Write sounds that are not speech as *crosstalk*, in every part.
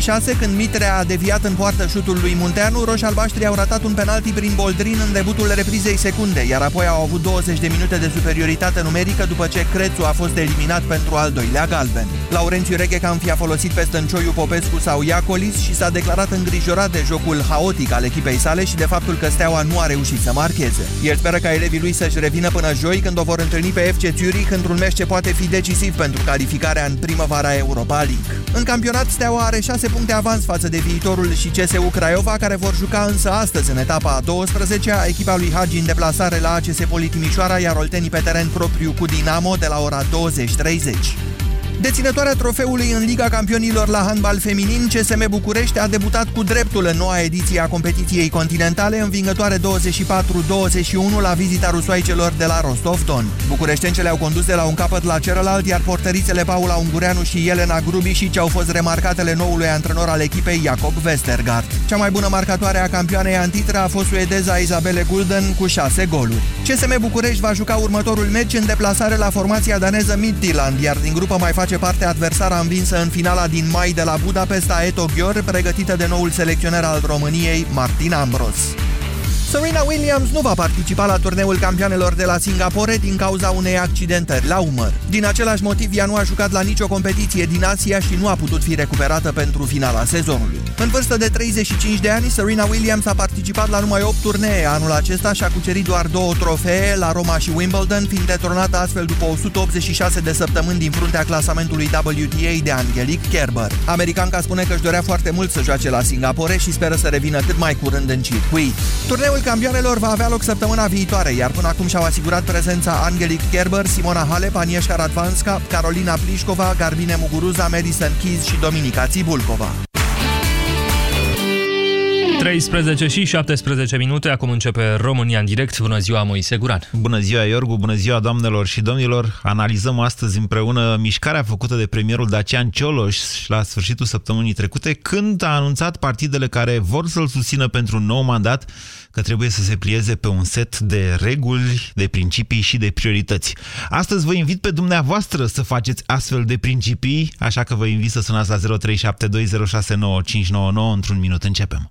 26, când Mitre a deviat în poartă șutul lui Munteanu, roșalbaștrii au ratat un penalti prin Boldrin în debutul reprizei secunde, iar apoi au avut 20 de minute de superioritate numerică după ce Crețu a fost eliminat pentru al doilea galben. Laurențiu Reghecam fi a folosit pe Stăncioiu Popescu sau Iacolis și s-a declarat îngrijorat de jocul haotic al echipei sale și de faptul că Steaua nu a reușit să marcheze. El speră ca elevii lui să-și revină până joi când o vor întâlni pe FC Zurich într-un meci ce poate fi decisiv pentru calificarea în primăvara Europa League. În campionat, Steaua are 6 puncte avans față de viitorul și CSU Craiova, care vor juca însă astăzi în etapa a 12-a, echipa lui Hagi în deplasare la ACS Politimișoara, iar Oltenii pe teren propriu cu Dinamo de la ora 20.30. Deținătoarea trofeului în Liga Campionilor la handbal feminin, CSM București a debutat cu dreptul în noua ediție a competiției continentale, învingătoare 24-21 la vizita rusoaicelor de la Rostov-Don. Bucureștencele au condus de la un capăt la celălalt, iar portărițele Paula Ungureanu și Elena Grubi și ce au fost remarcatele noului antrenor al echipei Jacob Westergaard. Cea mai bună marcatoare a campioanei antitră a fost suedeza Isabelle Gulden cu 6 goluri. CSM București va juca următorul meci în deplasare la formația daneză Midtjylland, iar din grupă mai face face parte adversara învinsă în finala din mai de la Budapesta Eto Ghior, pregătită de noul selecționer al României, Martin Ambros. Serena Williams nu va participa la turneul campionelor de la Singapore din cauza unei accidentări la umăr. Din același motiv, ea nu a jucat la nicio competiție din Asia și nu a putut fi recuperată pentru finala sezonului. În vârstă de 35 de ani, Serena Williams a participat la numai 8 turnee anul acesta și a cucerit doar două trofee la Roma și Wimbledon, fiind detronată astfel după 186 de săptămâni din fruntea clasamentului WTA de Angelique Kerber. Americanca spune că își dorea foarte mult să joace la Singapore și speră să revină cât mai curând în circuit. Turneul campionelor va avea loc săptămâna viitoare, iar până acum și-au asigurat prezența Angelic Kerber, Simona Halep, Agnieszka Radvanska, Carolina Plișcova, Garbine Muguruza, Madison Keys și Dominica Țibulcova. 13 și 17 minute, acum începe România în direct. Bună ziua, Moise Guran. Bună ziua, Iorgu, bună ziua, doamnelor și domnilor. Analizăm astăzi împreună mișcarea făcută de premierul Dacian Cioloș la sfârșitul săptămânii trecute, când a anunțat partidele care vor să-l susțină pentru un nou mandat că trebuie să se plieze pe un set de reguli, de principii și de priorități. Astăzi vă invit pe dumneavoastră să faceți astfel de principii, așa că vă invit să sunați la 0372069599. Într-un minut începem.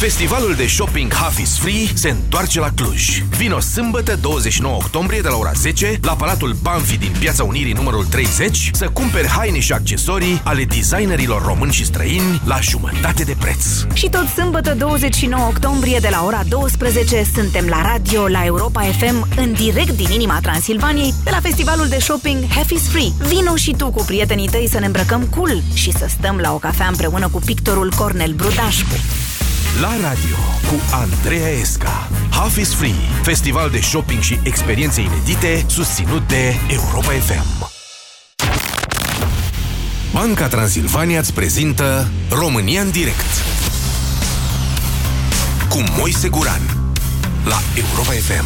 Festivalul de shopping Half is Free se întoarce la Cluj. Vino sâmbătă 29 octombrie de la ora 10 la Palatul Banfi din Piața Unirii numărul 30 să cumperi haine și accesorii ale designerilor români și străini la jumătate de preț. Și tot sâmbătă 29 octombrie de la ora 12 suntem la radio la Europa FM în direct din inima Transilvaniei de la festivalul de shopping Half is Free. Vino și tu cu prietenii tăi să ne îmbrăcăm cool și să stăm la o cafea împreună cu pictorul Cornel Brudașcu. La radio cu Andreea Esca Half is Free, festival de shopping și experiențe inedite susținut de Europa FM. Banca Transilvania îți prezintă România în direct cu Moise Guran la Europa FM.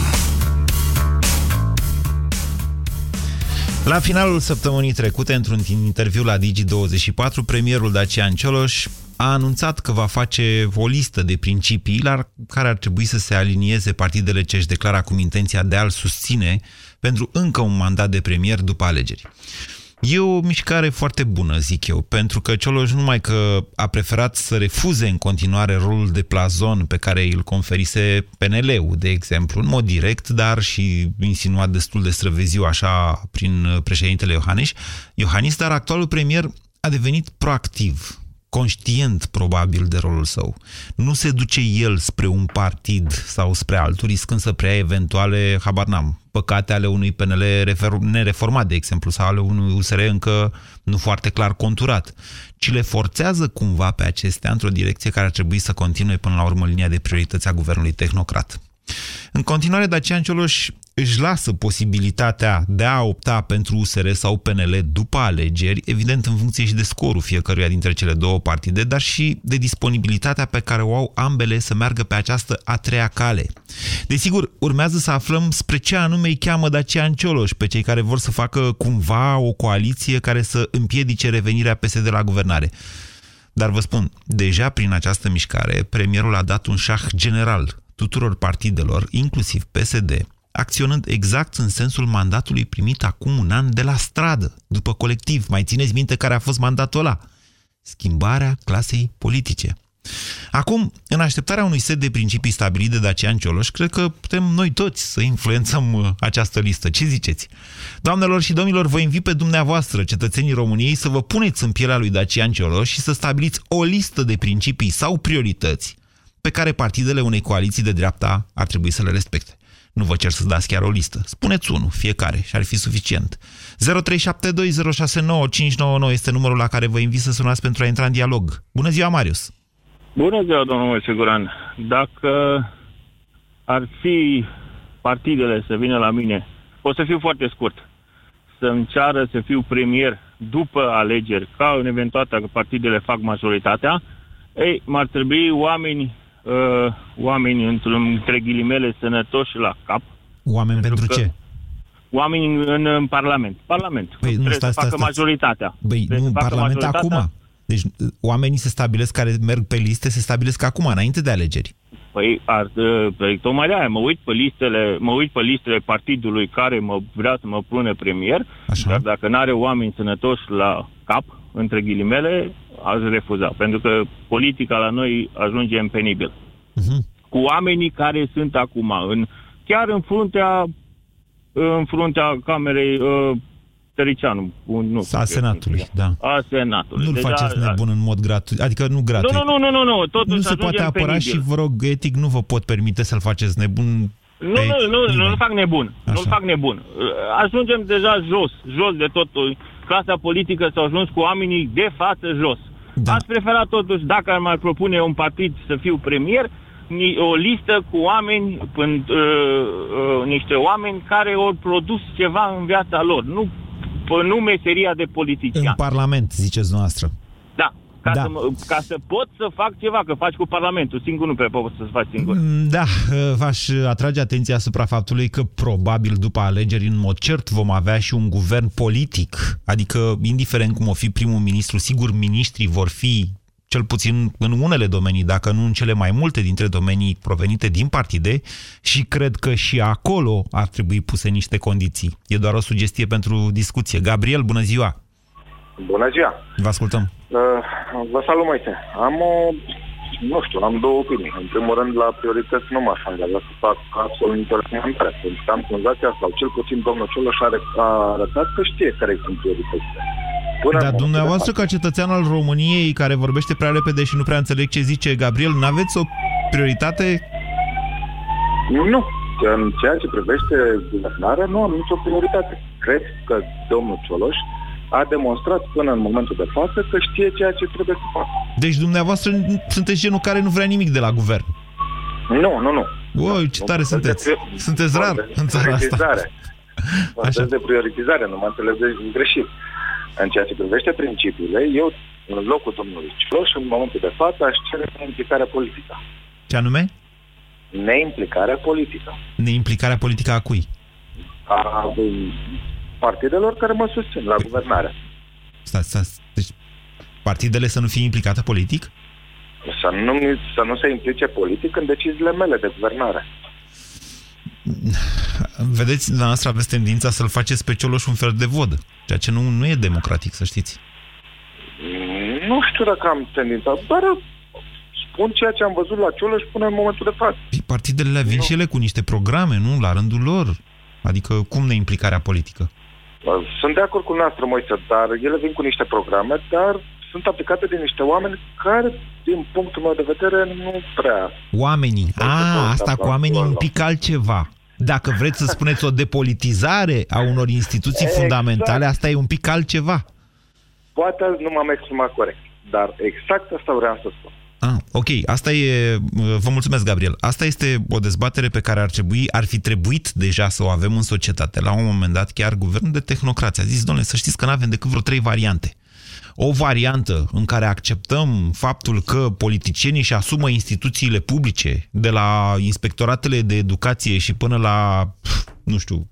La finalul săptămânii trecute, într-un interviu la Digi24, premierul Dacian Cioloș a anunțat că va face o listă de principii la care ar trebui să se alinieze partidele ce își declară acum intenția de a-l susține pentru încă un mandat de premier după alegeri. E o mișcare foarte bună, zic eu, pentru că Cioloș numai că a preferat să refuze în continuare rolul de plazon pe care îl conferise PNL-ul, de exemplu, în mod direct, dar și insinuat destul de străveziu așa prin președintele Iohannis, Iohannis, dar actualul premier a devenit proactiv conștient probabil de rolul său. Nu se duce el spre un partid sau spre altul, riscând să preia eventuale, habar n-am, păcate ale unui PNL nereformat, de exemplu, sau ale unui USR încă nu foarte clar conturat, ci le forțează cumva pe acestea într-o direcție care ar trebui să continue până la urmă linia de priorități a guvernului tehnocrat. În continuare, Dacian Cioloș își lasă posibilitatea de a opta pentru USR sau PNL după alegeri, evident în funcție și de scorul fiecăruia dintre cele două partide, dar și de disponibilitatea pe care o au ambele să meargă pe această a treia cale. Desigur, urmează să aflăm spre ce anume îi cheamă Dacian Cioloș, pe cei care vor să facă cumva o coaliție care să împiedice revenirea PSD la guvernare. Dar vă spun, deja prin această mișcare, premierul a dat un șah general tuturor partidelor, inclusiv PSD, acționând exact în sensul mandatului primit acum un an de la stradă, după colectiv. Mai țineți minte care a fost mandatul ăla? Schimbarea clasei politice. Acum, în așteptarea unui set de principii stabilite de Dacian Cioloș, cred că putem noi toți să influențăm uh, această listă. Ce ziceți? Doamnelor și domnilor, vă invit pe dumneavoastră, cetățenii României, să vă puneți în pielea lui Dacian Cioloș și să stabiliți o listă de principii sau priorități pe care partidele unei coaliții de dreapta ar trebui să le respecte. Nu vă cer să dați chiar o listă. Spuneți unul, fiecare, și ar fi suficient. 0372069599 este numărul la care vă invit să sunați pentru a intra în dialog. Bună ziua, Marius! Bună ziua, domnul Siguran. Dacă ar fi partidele să vină la mine, o să fiu foarte scurt, să-mi ceară să fiu premier după alegeri, ca în eventualitatea că partidele fac majoritatea, ei, m-ar trebui oameni uh, oameni, între ghilimele, sănătoși la cap. Oameni pentru, pentru ce? Oameni în, în, în Parlament. Parlament. Păi, nu, trebuie stai, să facă stai, majoritatea. Băi, nu, Parlament acum. Deci oamenii se stabilesc care merg pe liste, se stabilesc acum, înainte de alegeri. Păi, ar, uh, păi tocmai de aia, mă uit pe listele, mă uit pe listele partidului care mă vrea să mă pune premier, Așa. dar dacă nu are oameni sănătoși la cap, între ghilimele, aș refuza. Pentru că politica la noi ajunge în penibil. Uh-huh. Cu oamenii care sunt acum, în, chiar în fruntea, în fruntea camerei uh, Tăricianu. Nu, a Senatului, da. A Senatului. Nu-l deci, faceți a, nebun în mod gratuit, adică nu gratuit. Nu, nu, nu, nu, nu. Totuși nu se poate apăra penibil. și, vă rog, etic, nu vă pot permite să-l faceți nebun nu, nu, nu, nu, nu fac nebun. Nu-l fac nebun. Ajungem deja jos, jos de tot clasa politică s-a ajuns cu oamenii de față jos. Da. Aș prefera totuși, dacă ar mai propune un partid să fiu premier, o listă cu oameni, pând, uh, uh, niște oameni care au produs ceva în viața lor, nu, nu meseria de politician. În Parlament, ziceți noastră. Da, ca, da. să, ca să pot să fac ceva, că faci cu Parlamentul, singur nu prea poți să faci singur. Mm, da, v-aș atrage atenția asupra faptului că probabil după alegeri, în mod cert, vom avea și un guvern politic, adică, indiferent cum o fi primul ministru, sigur, ministrii vor fi cel puțin în unele domenii, dacă nu în cele mai multe dintre domenii provenite din partide și cred că și acolo ar trebui puse niște condiții. E doar o sugestie pentru discuție. Gabriel, bună ziua! Bună ziua! Vă ascultăm! Uh, vă salut, Moise. Am o, nu știu, am două opinii. În primul rând, la priorități nu m-aș angaja să fac absolut interesante, pentru că am senzația, sau cel puțin domnul Cioloș a arătat că știe care sunt prioritățile. Până Dar dumneavoastră, ca cetățean al României, care vorbește prea repede și nu prea înțeleg ce zice Gabriel, nu aveți o prioritate? Nu. În ceea ce privește guvernarea, nu am nicio prioritate. Cred că domnul Cioloș a demonstrat până în momentul de față că știe ceea ce trebuie să facă. Deci dumneavoastră sunteți genul care nu vrea nimic de la guvern? Nu, nu, nu. Oi, ce tare sunteți. De, sunteți rar în țara asta. *laughs* Așa. de prioritizare, nu mă înțelegeți greșit. În ceea ce privește principiile, eu, în locul domnului Cioloș, în momentul de față, aș cere implicarea politică. Ce anume? Neimplicarea politică. Neimplicarea politică a cui? A partidelor care mă susțin la guvernare. Stați, stați. Deci partidele să nu fie implicate politic? Să nu, să nu se implice politic în deciziile mele de guvernare. Vedeți, la noastră aveți tendința să-l faceți pe Cioloș un fel de vodă, ceea ce nu, nu e democratic, să știți. Nu știu dacă am tendința, dar spun ceea ce am văzut la Cioloș până în momentul de față. Păi, partidele vin nu. și ele cu niște programe, nu? La rândul lor. Adică cum ne implicarea politică? Sunt de acord cu noastră, Moise, dar ele vin cu niște programe, dar sunt aplicate de niște oameni care, din punctul meu de vedere, nu prea... Oamenii. A, asta cu oamenii e un pic altceva. Dacă vreți să spuneți o depolitizare a unor instituții exact. fundamentale, asta e un pic altceva. Poate nu m-am exprimat corect, dar exact asta vreau să spun. Ah, ok, asta e, vă mulțumesc, Gabriel. Asta este o dezbatere pe care ar trebui, ar fi trebuit deja să o avem în societate. La un moment dat, chiar guvernul de tehnocrație a zis, domnule, să știți că nu avem decât vreo trei variante. O variantă în care acceptăm faptul că politicienii și asumă instituțiile publice, de la inspectoratele de educație și până la, nu știu,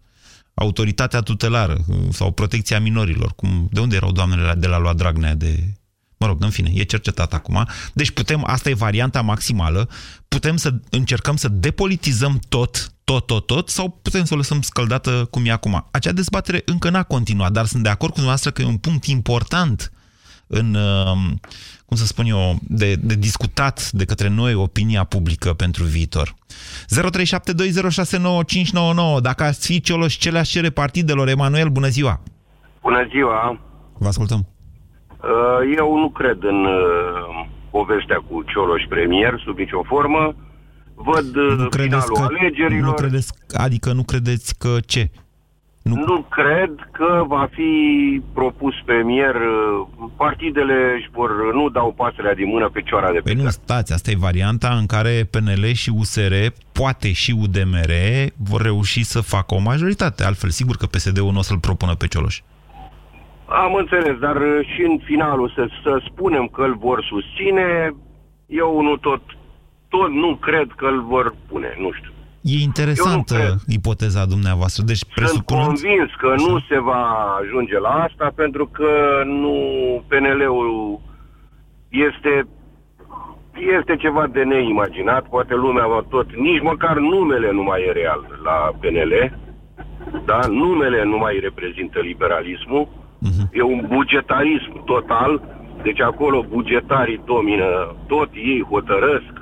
autoritatea tutelară sau protecția minorilor. Cum, de unde erau doamnele de la lua Dragnea de Mă rog, în fine, e cercetat acum. Deci putem, asta e varianta maximală, putem să încercăm să depolitizăm tot, tot, tot, tot, sau putem să o lăsăm scăldată cum e acum. Acea dezbatere încă n-a continuat, dar sunt de acord cu dumneavoastră că e un punct important în, um, cum să spun eu, de, de discutat de către noi opinia publică pentru viitor. 0372069599 Dacă ați fi Cioloș, ce le-aș cere partidelor? Emanuel, bună ziua! Bună ziua! Vă ascultăm! Uh, eu nu cred în uh, povestea cu Cioloș premier, sub nicio formă. Văd uh, nu finalul că, alegerilor. Nu credeți, adică nu credeți că ce? Nu... nu cred că va fi propus premier. Partidele își vor, nu dau pasărea din mână pe cioara de pe Păi nu, stați, asta e varianta în care PNL și USR, poate și UDMR, vor reuși să facă o majoritate. Altfel, sigur că PSD-ul nu o să-l propună pe Cioloș. Am înțeles, dar uh, și în finalul să, să spunem că îl vor susține, eu nu tot, tot nu cred că îl vor pune, nu știu. E interesantă ipoteza dumneavoastră. Deci, Sunt convins că Așa. nu se va ajunge la asta pentru că nu PNL-ul este este ceva de neimaginat, poate lumea va tot, nici măcar numele nu mai e real la PNL, da? numele nu mai reprezintă liberalismul, Uh-huh. E un bugetarism total, deci acolo bugetarii domină tot, ei hotărăsc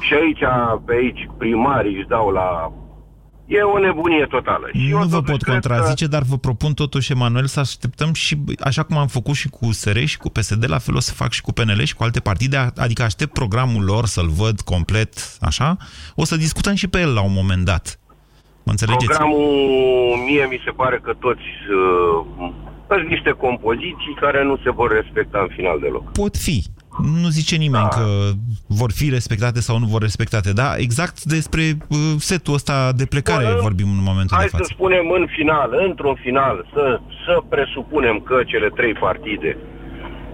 și aici, pe aici, primarii își dau la... E o nebunie totală. Și nu vă pot contrazice, că... dar vă propun totuși, Emanuel, să așteptăm și, așa cum am făcut și cu USR și cu PSD, la fel o să fac și cu PNL și cu alte partide, adică aștept programul lor să-l văd complet, așa, o să discutăm și pe el la un moment dat. Mă înțelegeți? Programul, mie mi se pare că toți uh, sunt niște compoziții care nu se vor respecta în final deloc. Pot fi. Nu zice nimeni da. că vor fi respectate sau nu vor respectate, da? Exact despre uh, setul ăsta de plecare Bun, vorbim în momentul de față. Hai să spunem în final, într-un final, să, să presupunem că cele trei partide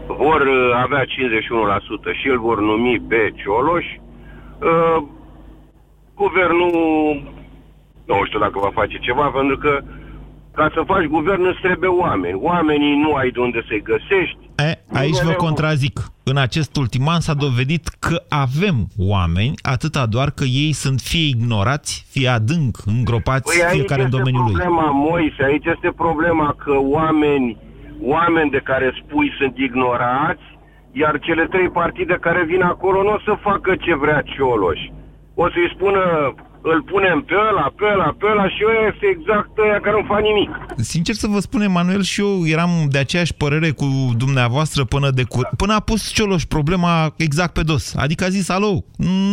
vor uh, avea 51% și îl vor numi pe Cioloș, uh, guvernul nu știu dacă va face ceva, pentru că ca să faci guvern îți trebuie oameni. Oamenii nu ai de unde să-i găsești. E, aici vă contrazic. În acest ultim an s-a dovedit că avem oameni, atâta doar că ei sunt fie ignorați, fie adânc îngropați păi fiecare în domeniul lui. problema, Moise, aici este problema că oameni, oameni de care spui sunt ignorați, iar cele trei partide care vin acolo nu o să facă ce vrea Cioloș. O să-i spună îl punem pe ăla, pe ăla, pe ăla și ăia este exact ăia care nu fac nimic. Sincer să vă spun, Emanuel, și eu eram de aceeași părere cu dumneavoastră până, de cur... până a pus Cioloș problema exact pe dos. Adică a zis, alo,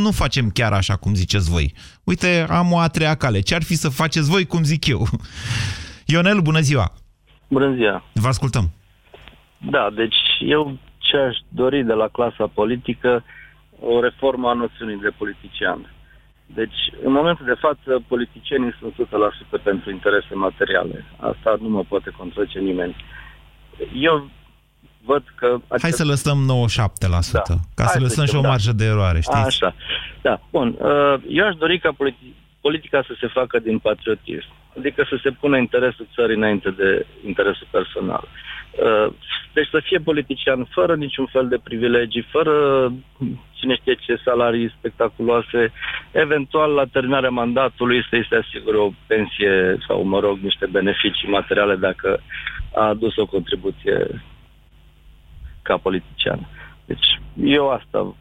nu facem chiar așa cum ziceți voi. Uite, am o a treia cale. Ce-ar fi să faceți voi cum zic eu? *laughs* Ionel, bună ziua! Bună ziua! Vă ascultăm! Da, deci eu ce aș dori de la clasa politică o reformă a noțiunii de politician deci, în momentul de față, politicienii sunt 100% pentru interese materiale. Asta nu mă poate contrace nimeni. Eu văd că... Acest... Hai să lăsăm 97%, da. ca Hai să lăsăm și o da. marjă de eroare, știți? Așa. Da, bun. Uh, eu aș dori ca politi- politica să se facă din patriotism. Adică să se pună interesul țării înainte de interesul personal. Uh, deci să fie politician fără niciun fel de privilegii, fără cine știe ce salarii spectaculoase, eventual la terminarea mandatului să-i se asigure o pensie sau, mă rog, niște beneficii materiale dacă a adus o contribuție ca politician. Deci eu asta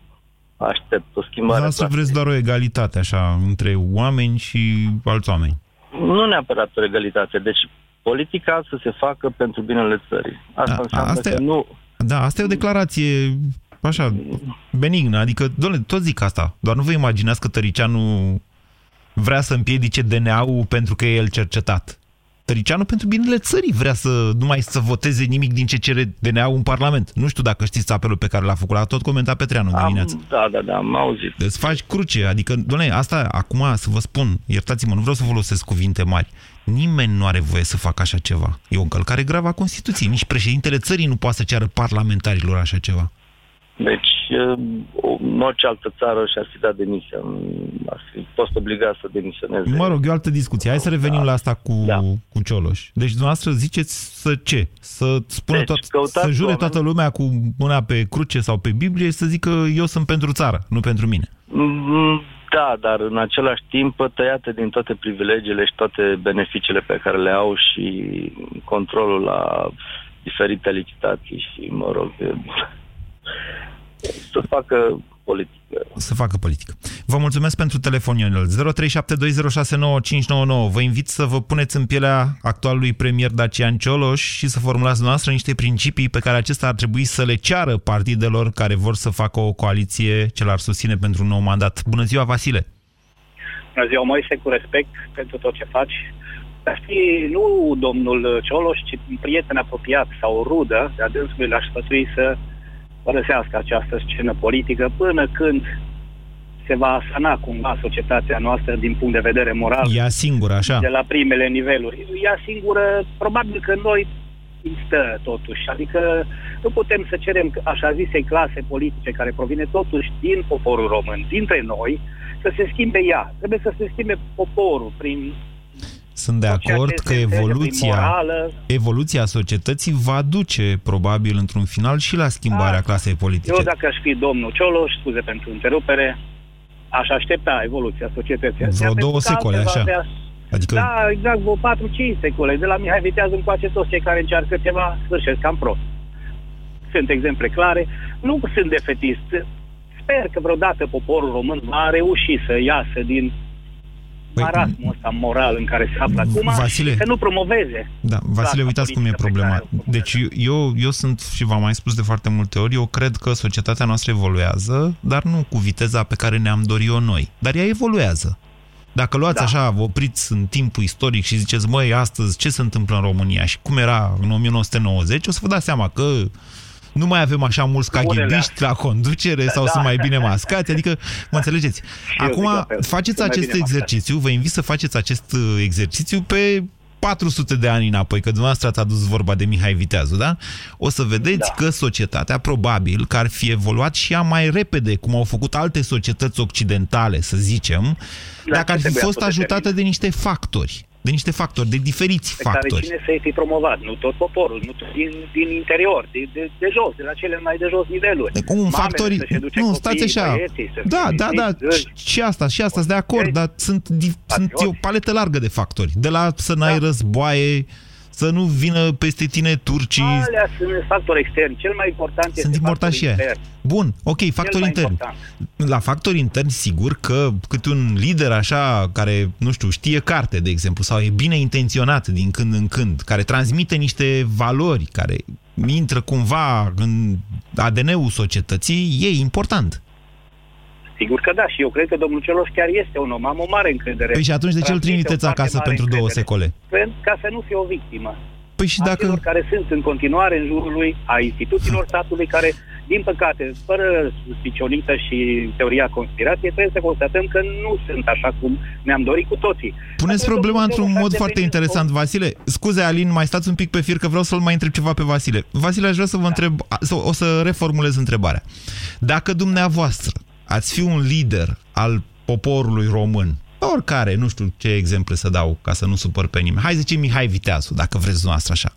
aștept, o schimbare. Dar să vreți doar o egalitate așa între oameni și alți oameni. Nu neapărat o egalitate. Deci politica să se facă pentru binele țării. Asta da, înseamnă asta că e, nu... Da, asta e o declarație așa, benignă. Adică, doamne, tot zic asta. Doar nu vă imaginați că Tăricianu vrea să împiedice DNA-ul pentru că e el cercetat. Tăricianu pentru binele țării vrea să nu mai să voteze nimic din ce cere DNA-ul în Parlament. Nu știu dacă știți apelul pe care l-a făcut, l-a tot comentat Petreanu Am, dimineața. da, da, da, am auzit. Îți faci cruce, adică, doamne, asta acum să vă spun, iertați-mă, nu vreau să folosesc cuvinte mari. Nimeni nu are voie să facă așa ceva. E o încălcare gravă a Constituției. Nici președintele țării nu poate să ceară parlamentarilor așa ceva. Deci, uh, în orice altă țară și-ar fi dat demisia. Ar fi fost obligat să demisioneze. Mă rog, e o altă discuție. Hai să revenim Da. la asta cu, Da. cu Cioloș. Deci, dumneavoastră ziceți să ce? Să spună Deci, tot, căutați să jure oameni- toată lumea cu mâna pe cruce sau pe Biblie și să zică eu sunt pentru țară, nu pentru mine. Mm, Da, dar în același timp tăiate din toate privilegiile și toate beneficiile pe care le au și controlul la diferite licitații și, mă rog, să facă politică. Să facă politică. Vă mulțumesc pentru telefon, Ionel. 0372069599. Vă invit să vă puneți în pielea actualului premier Dacian Cioloș și să formulați noastră niște principii pe care acesta ar trebui să le ceară partidelor care vor să facă o coaliție ce l-ar susține pentru un nou mandat. Bună ziua, Vasile! Bună ziua, Moise, cu respect pentru tot ce faci. Dar fi nu domnul Cioloș, ci un prieten apropiat sau o rudă de-a dânsului l-aș sfătui să părăsească această scenă politică până când se va sana cumva societatea noastră din punct de vedere moral Ea singură, așa. de la primele niveluri. Ea singură, probabil că noi îi stă totuși. Adică nu putem să cerem așa zisei clase politice care provine totuși din poporul român, dintre noi, să se schimbe ea. Trebuie să se schimbe poporul prin Sunt de tot ceea acord ce că se înțelege prin evoluția, morală. evoluția societății va duce, probabil, într-un final și la schimbarea Da. clasei politice. Eu dacă aș fi domnul Cioloș, scuze pentru întrerupere, aș aștepta evoluția societății. Vreo Pentru două că secole, altfel va așa. avea- Adică Da, exact, vreo 4-5 secole. De la Mihai Vitează încoace toți cei care încearcă ceva sfârșesc cam prost. Sunt exemple clare. Nu sunt defetist. Sper că vreodată poporul român va reuși să iasă din Păi, marasmul ăsta moral în care se află acum Vasile. și să nu promoveze. Da, Vasile, clasa uitați cum e politică pe problema. care o Deci eu, eu sunt, și v-am mai spus de foarte multe ori, eu cred că societatea noastră evoluează, dar nu cu viteza pe care ne-am dorit-o noi. Dar ea evoluează. Dacă luați Da. așa, vă opriți în timpul istoric și ziceți, măi, astăzi ce se întâmplă în România și cum era în 1990, o să vă dați seama că nu mai avem așa mulți Unele caghibiști la conducere sau Da. sunt mai bine mascați, adică, mă înțelegeți. *laughs* eu zic la Acum, fel. faceți Sunt mai acest bine mascați. exercițiu, vă invit să faceți acest uh, exercițiu pe 400 de ani înapoi, că dumneavoastră ați adus vorba de Mihai Viteazu, da? O să vedeți Da. că societatea probabil că ar fi evoluat și ea mai repede, cum au făcut alte societăți occidentale, să zicem, Dar dacă ar ce fi trebuia fost să o ajutată determine? de niște factori. De niște factori, de diferiți pe care factori. cine să-i fi promovat, nu tot poporul, nu tot din, din interior, de, de, de jos, de la cele mai de jos niveluri. De cum un Mamele factor... să-și educe Nu, copiii, stați așa. băieții, să Da, fie da, da. liniștiți, Și- Și asta, și asta, sunt de acord, Ok. dar sunt, di- sunt e o Patrioți. paletă largă de factori. De la să n-ai Da. războaie, să nu vină peste tine turcii, Alea sunt factori externi. Cel mai important este sunt importanti și factorul aia. intern. Bun, ok, factori mai interni. important. La factori interni, sigur că câte un lider așa, care, nu știu, știe carte, de exemplu, sau e bine intenționat din când în când, care transmite niște valori, care intră cumva în ADN-ul societății, e important. Sigur că da, și eu cred că domnul Celoș chiar este un om. Am o mare încredere. Păi și atunci de ce îl Transmite o trimiteți foarte acasă mare pentru două încredere. secole? Pentru ca să nu fie o victimă. Păi și a dacă... celor care sunt în continuare în jurul lui, a instituțiilor *laughs* statului care, din păcate, fără suspicionită și teoria conspirației, trebuie să constatăm că nu sunt așa cum ne-am dorit cu toții. Puneți Atunci, problema domnul într-un Celoș mod ar foarte deveni interesant, Vasile. Scuze, Alin, mai stați un pic pe fir, că vreau să-l mai întreb ceva pe Vasile. Vasile, aș vrea să vă întreb, să- o să reformulez întrebarea. Dacă dumneavoastră ați fi un lider al poporului român, oricare, nu știu ce exemple să dau ca să nu supăr pe nimeni. Hai să zicem Mihai Viteazu, dacă vreți dumneavoastră așa.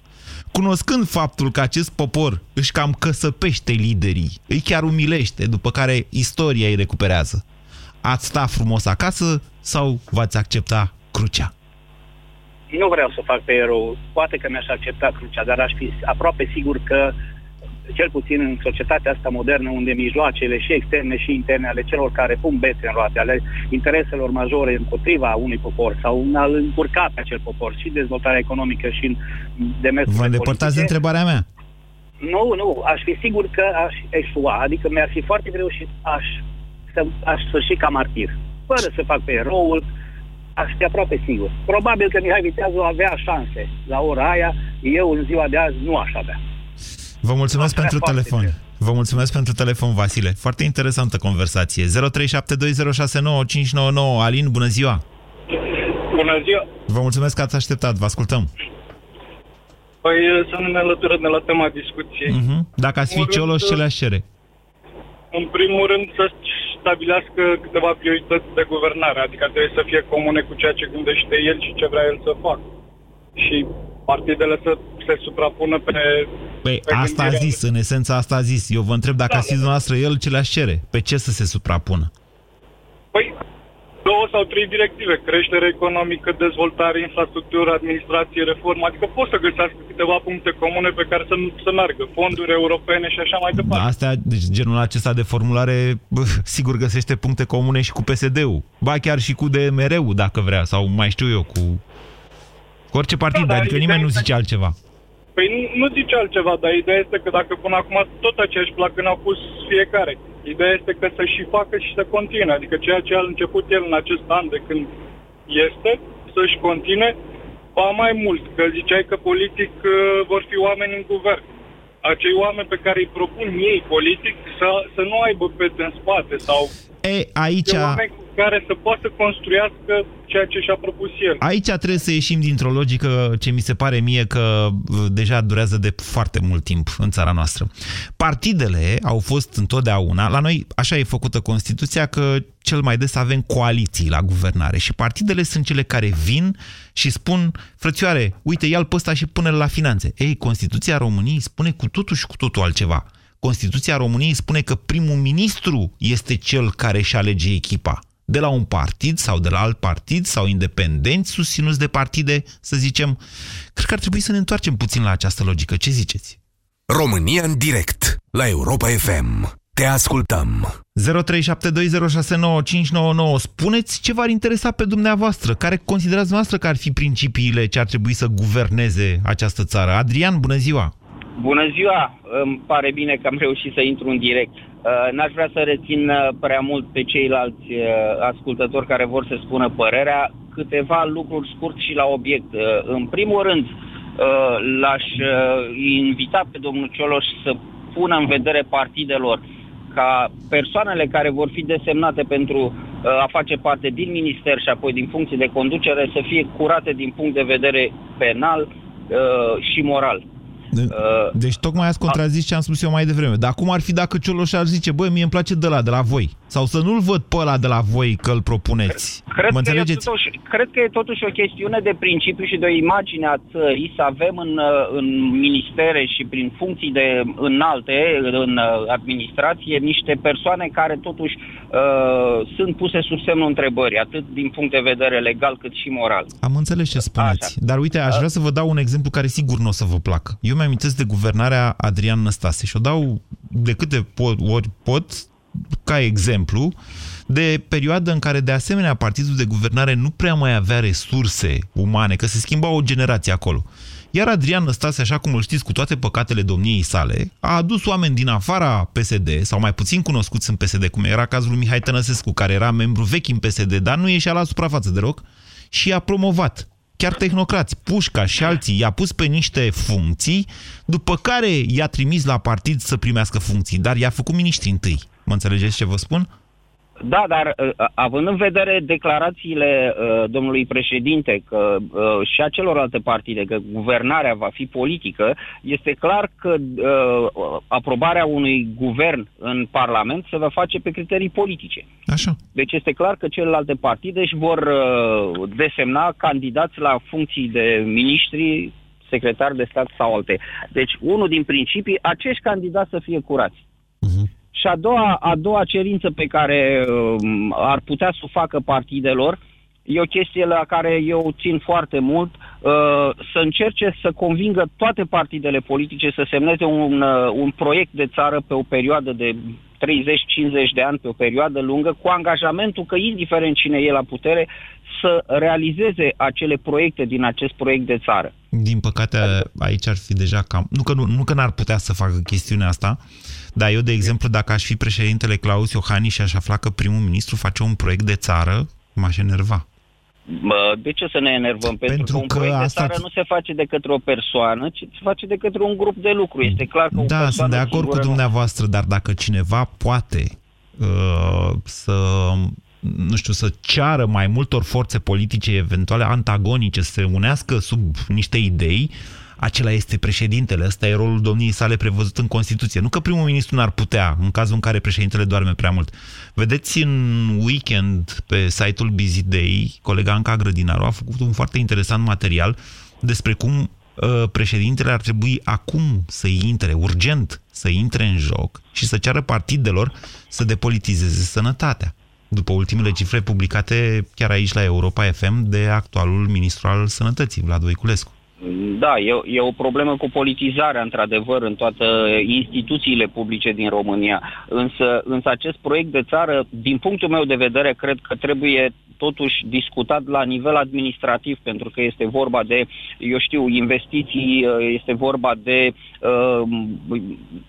Cunoscând faptul că acest popor își cam căsăpește liderii, îi chiar umilește, după care istoria îi recuperează, ați sta frumos acasă sau v-ați accepta crucea? Nu vreau să fac pe erou. Poate că mi-aș accepta crucea, dar aș fi aproape sigur că, cel puțin în societatea asta modernă, unde mijloacele și externe și interne ale celor care pun bețe în roate, ale intereselor majore împotriva unui popor sau în a-l încurca pe acel popor și dezvoltarea economică și în demersurile Vă îndepărtați de politice, întrebarea mea. Nu, nu, aș fi sigur că aș eșua, adică mi-ar fi foarte greu și aș, să, aș sfârși ca martir. Fără să fac pe eroul, Aș fi aproape sigur. Probabil că Mihai Viteazu avea șanse. La ora aia, eu în ziua de azi nu aș avea. Vă mulțumesc pentru telefon. Bine. Vă mulțumesc pentru telefon, Vasile. Foarte interesantă conversație. 0372069599. Alin, bună ziua! Bună ziua! Vă mulțumesc că ați așteptat. Vă ascultăm. Păi să nu ne alăturăm de la tema discuției. Uh-huh. Dacă ați fi Cioloș, ce le-aș cere? În primul rând să stabilească câteva priorități de guvernare, adică trebuie să fie comune cu ceea ce gândește el și ce vrea el să facă. Și partidele să se suprapună pe... Păi pe asta a zis, în esența asta a zis. Eu vă întreb dacă da, a zis dumneavoastră el ce le-aș cere. Pe ce să se suprapună? Păi două sau trei directive. Creștere economică, dezvoltare, infrastructură, administrație, reformă. Adică pot să găsească câteva puncte comune pe care să, să meargă. Fonduri europene și așa mai departe. Da, astea, deci genul acesta de formulare, bă, sigur găsește puncte comune și cu PSD-ul. Ba chiar și cu DMR-ul, dacă vrea, sau mai știu eu, cu, cu orice partid, da, adică nimeni nu zice altceva. Păi nu, nu zice altceva, dar ideea este că dacă până acum tot aceeași placă n-au pus fiecare, Ideea este că să și facă și să continue. Adică ceea ce a început el în acest an de când este, să-și continue, ba mai mult, că ziceai că politic uh, vor fi oameni în guvern. Acei oameni pe care îi propun ei politic să, să nu aibă pete în spate sau... E, aici... Oameni care să poată construiască ceea ce și-a propus el. Aici trebuie să ieșim dintr-o logică ce mi se pare mie că uh, deja durează de foarte mult timp în țara noastră. Partidele au fost întotdeauna, la noi așa e făcută Constituția, că cel mai des avem coaliții la guvernare și partidele sunt cele care vin și spun, frățioare, uite, ia-l pe ăsta și pune-l la finanțe. Ei, Constituția României spune cu totul și cu totul altceva. Constituția României spune că primul ministru este cel care își alege echipa de la un partid sau de la alt partid sau independenți susținuți de partide, să zicem. Cred că ar trebui să ne întoarcem puțin la această logică. Ce ziceți? România în direct la Europa FM. Te ascultăm. 0372069599. Spuneți ce v-ar interesa pe dumneavoastră. Care considerați noastră că ar fi principiile ce ar trebui să guverneze această țară? Adrian, bună ziua! Bună ziua! Îmi pare bine că am reușit să intru în direct. Uh, n-aș vrea să rețin uh, prea mult pe ceilalți uh, ascultători care vor să spună părerea. Câteva lucruri scurt și la obiect. În primul rând, l-aș invita pe domnul Cioloș să pună în vedere partidelor ca persoanele care vor fi desemnate pentru a face parte din minister și apoi din funcție de conducere să fie curate din punct de vedere penal și moral. De, uh, deci tocmai ați contrazis ce am spus eu mai devreme. Dar cum ar fi dacă Cioloș ar zice, băi, mie îmi place de la, de la voi? Sau să nu-l văd pe ăla de la voi că îl propuneți. Cred, mă că e totuși, cred că e totuși o chestiune de principiu și de o imagine a țării să avem în, uh, în ministere și prin funcții de înalte, în uh, administrație, niște persoane care totuși uh, sunt puse sub semnul întrebării, atât din punct de vedere legal cât și moral. Am înțeles ce spuneți. Așa. Dar uite, aș vrea să vă dau un exemplu care sigur nu o să vă placă. Eu mi-am de guvernarea Adrian Năstase și o dau de câte ori pot ca exemplu de perioadă în care, de asemenea, partidul de guvernare nu prea mai avea resurse umane, că se schimba o generație acolo. Iar Adrian Năstase, așa cum îl știți, cu toate păcatele domniei sale, a adus oameni din afara PSD, sau mai puțin cunoscuți în PSD, cum era cazul lui Mihai Tănăsescu, care era membru vechi în PSD, dar nu ieșea la suprafață de rog, și a promovat chiar tehnocrați, Pușca și alții, i-a pus pe niște funcții, după care i-a trimis la partid să primească funcții, dar i-a făcut miniștri întâi. Mă înțelegeți ce vă spun? Da, dar uh, având în vedere declarațiile uh, domnului președinte că uh, și a celorlalte partide, că guvernarea va fi politică, este clar că uh, aprobarea unui guvern în Parlament se va face pe criterii politice. Așa. Deci este clar că celelalte partide își vor uh, desemna candidați la funcții de miniștri, secretari de stat sau alte. Deci, unul din principii, acești candidați să fie curați. Uh-huh. Și a doua, a doua cerință pe care uh, ar putea să o facă partidelor e o chestie la care eu țin foarte mult, uh, să încerce să convingă toate partidele politice să semneze un, uh, un proiect de țară pe o perioadă de 30-50 de ani, pe o perioadă lungă, cu angajamentul că, indiferent cine e la putere, să realizeze acele proiecte din acest proiect de țară. Din păcate, aici ar fi deja cam... Nu că, nu, nu că n-ar putea să facă chestiunea asta, dar eu, de exemplu, dacă aș fi președintele Claus Iohannis și aș afla că primul ministru face un proiect de țară, m-aș enerva. De ce să ne enervăm? Pentru, Pentru că un că proiect de asta- țară nu se face de către o persoană, ci se face de către un grup de lucru. Este clar că o Da, persoană sunt de acord singură cu nu- dumneavoastră, dar dacă cineva poate uh, să nu știu, să ceară mai multor forțe politice eventuale antagonice să se unească sub niște idei, acela este președintele. Ăsta e rolul domniei sale prevăzut în Constituție. Nu că primul ministru n-ar putea, în cazul în care președintele doarme prea mult. Vedeți, în weekend, pe site-ul Busy Day, colega Anca Grădinaru a făcut un foarte interesant material despre cum uh, președintele ar trebui acum să intre, urgent, să intre în joc și să ceară partidelor să depolitizeze sănătatea. După ultimele cifre publicate chiar aici la Europa FM de actualul ministru al sănătății, Vlad Voiculescu. Da, e, e o problemă cu politizarea, într-adevăr, în toate instituțiile publice din România. Însă, însă acest proiect de țară, din punctul meu de vedere, cred că trebuie totuși discutat la nivel administrativ, pentru că este vorba de, eu știu, investiții, este vorba de,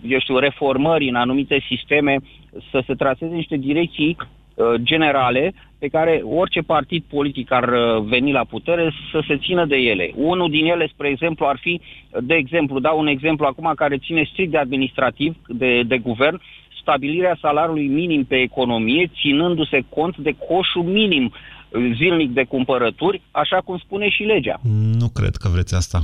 eu știu, reformări în anumite sisteme, să se traseze niște direcții generale pe care orice partid politic ar uh, veni la putere să se țină de ele. Unul din ele, spre exemplu, ar fi, de exemplu, dau un exemplu acum care ține strict de administrativ, de, de guvern, stabilirea salariului minim pe economie, ținându-se cont de coșul minim zilnic de cumpărături, așa cum spune și legea. Nu cred că vreți asta.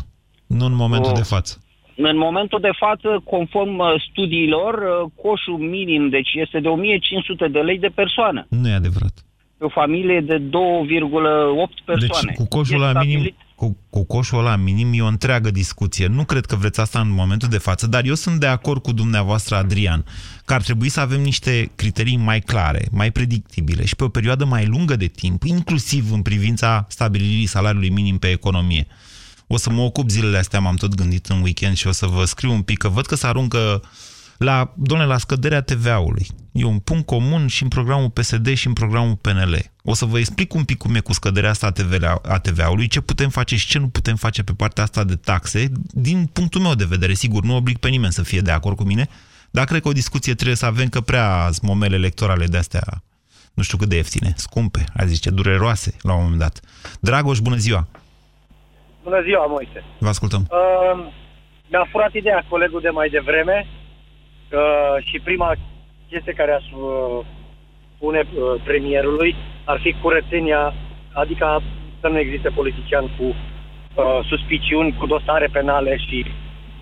Nu în momentul O- de față. În momentul de față, conform uh, studiilor, uh, coșul minim deci este de 1500 de lei de persoană. Nu e adevărat. Pe o familie de 2,8 persoane. Deci cu coșul Este la minim, stabilit- cu, cu coșul ăla minim e o întreagă discuție. Nu cred că vreți asta în momentul de față, dar eu sunt de acord cu dumneavoastră, Adrian, că ar trebui să avem niște criterii mai clare, mai predictibile și pe o perioadă mai lungă de timp, inclusiv în privința stabilirii salariului minim pe economie. O să mă ocup zilele astea, m-am tot gândit în weekend și o să vă scriu un pic, că văd că se aruncă la, domnule, la scăderea TVA-ului. E un punct comun și în programul PSD și în programul PNL. O să vă explic un pic cum e cu scăderea asta a TVA a TVA-ului, ce putem face și ce nu putem face pe partea asta de taxe, din punctul meu de vedere. Sigur, nu oblig pe nimeni să fie de acord cu mine, dar cred că o discuție trebuie să avem că prea sunt momele electorale de astea, nu știu cât de ieftine, scumpe, a zice, dureroase la un moment dat. Dragoș, bună ziua! Bună ziua, Moise. Vă ascultăm. Uh, mi-a furat ideea colegul de mai devreme uh, și prima chestie care aș uh, pune uh, premierului ar fi curățenia, adică să nu existe politician cu uh, suspiciuni, cu dosare penale și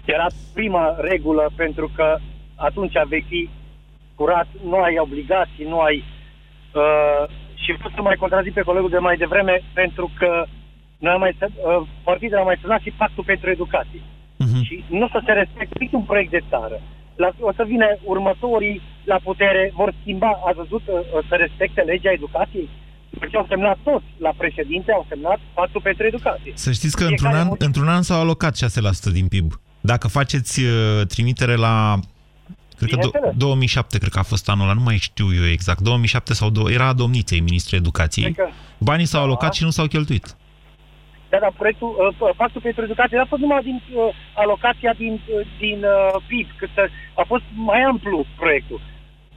era prima regulă pentru că atunci vei fi curat, nu ai obligații, nu ai... Uh, și vreau să mai contrazic pe colegul de mai devreme pentru că noi am mai, să- uh, partidele au mai semnat și pactul pentru educație. Mhm. Și nu o să se respecte nici un proiect de țară. La, o să vină următorii la putere, vor schimba, ați văzut, uh, uh, să respecte legea educației? După ce au semnat toți la președinte, au semnat pactul pentru educație. Să știți că Fiecare într-un an, motiv- într-un an s-au alocat 6% din PIB. Dacă faceți uh, trimitere la... Cred că do- Bineînțeles. 2007, cred că a fost anul ăla, nu mai știu eu exact. 2007 sau do- era a domniței, ministrul educației. Cred că- Banii s-au Da. alocat și nu s-au cheltuit. Da, dar proiectul, uh, pactul pentru educație n-a fost numai din uh, alocația din, uh, din uh, PIB, cât să, a fost mai amplu proiectul.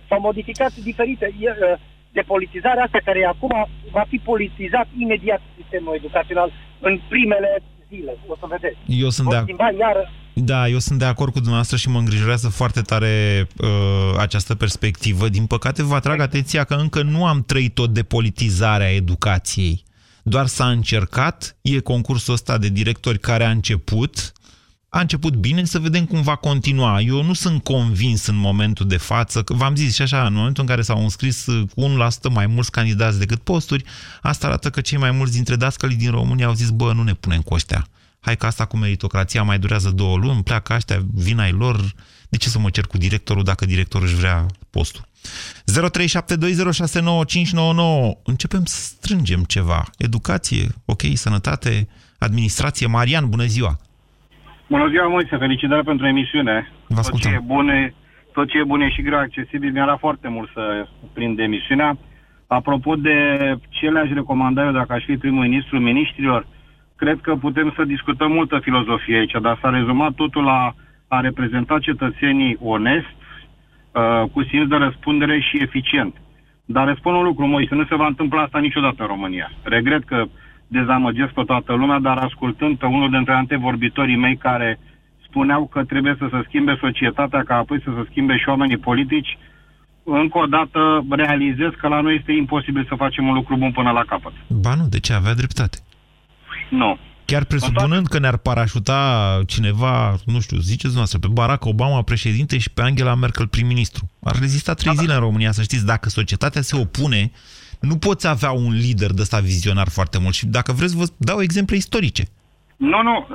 S-au modificat diferite. E, uh, depolitizarea asta, care acum va fi politizat imediat sistemul educațional în primele zile, o să vedeți. Eu sunt Vor de ac- schimba iară Da, eu sunt de acord cu dumneavoastră și mă îngrijorează foarte tare uh, această perspectivă. Din păcate, vă atrag atenția că încă nu am trăit o depolitizare a educației. Doar s-a încercat, e concursul ăsta de directori care a început, a început bine, să vedem cum va continua. Eu nu sunt convins în momentul de față, că v-am zis și așa, în momentul în care s-au înscris uh, cu 1% mai mulți candidați decât posturi, asta arată că cei mai mulți dintre dascălii din România au zis, bă, nu ne punem cu ăștia. Hai că asta cu meritocrația mai durează două luni, pleacă ăștia, vina ai lor. De ce să mă cer cu directorul dacă directorul își vrea postul? 0372069599. Începem să strângem ceva. Educație, ok, sănătate, administrație. Marian, bună ziua! Bună ziua, Moise, felicitări pentru emisiune. Vă tot ce, ascultăm. e bune, tot ce e bun e și greu accesibil, mi-era foarte mult să prind emisiunea. Apropo de ce le-aș recomanda eu dacă aș fi primul ministru ministrilor, cred că putem să discutăm multă filozofie aici, dar s-a rezumat totul la a reprezenta cetățenii onest, uh, cu simț de răspundere și eficient. Dar răspund un lucru, Moise, nu se va întâmpla asta niciodată în România. Regret că dezamăgesc pe toată lumea, dar ascultând pe unul dintre antevorbitorii mei care spuneau că trebuie să se schimbe societatea, ca apoi să se schimbe și oamenii politici, încă o dată realizez că la noi este imposibil să facem un lucru bun până la capăt. Ba nu, de ce? Avea dreptate. Nu. Chiar presupunând că ne-ar parașuta cineva, nu știu, ziceți noastră, pe Barack Obama președinte și pe Angela Merkel prim-ministru. Ar rezista trei zile în România, să știți, dacă societatea se opune, nu poți avea un lider de ăsta vizionar foarte mult. Și dacă vreți, vă dau exemple istorice. Nu, nu,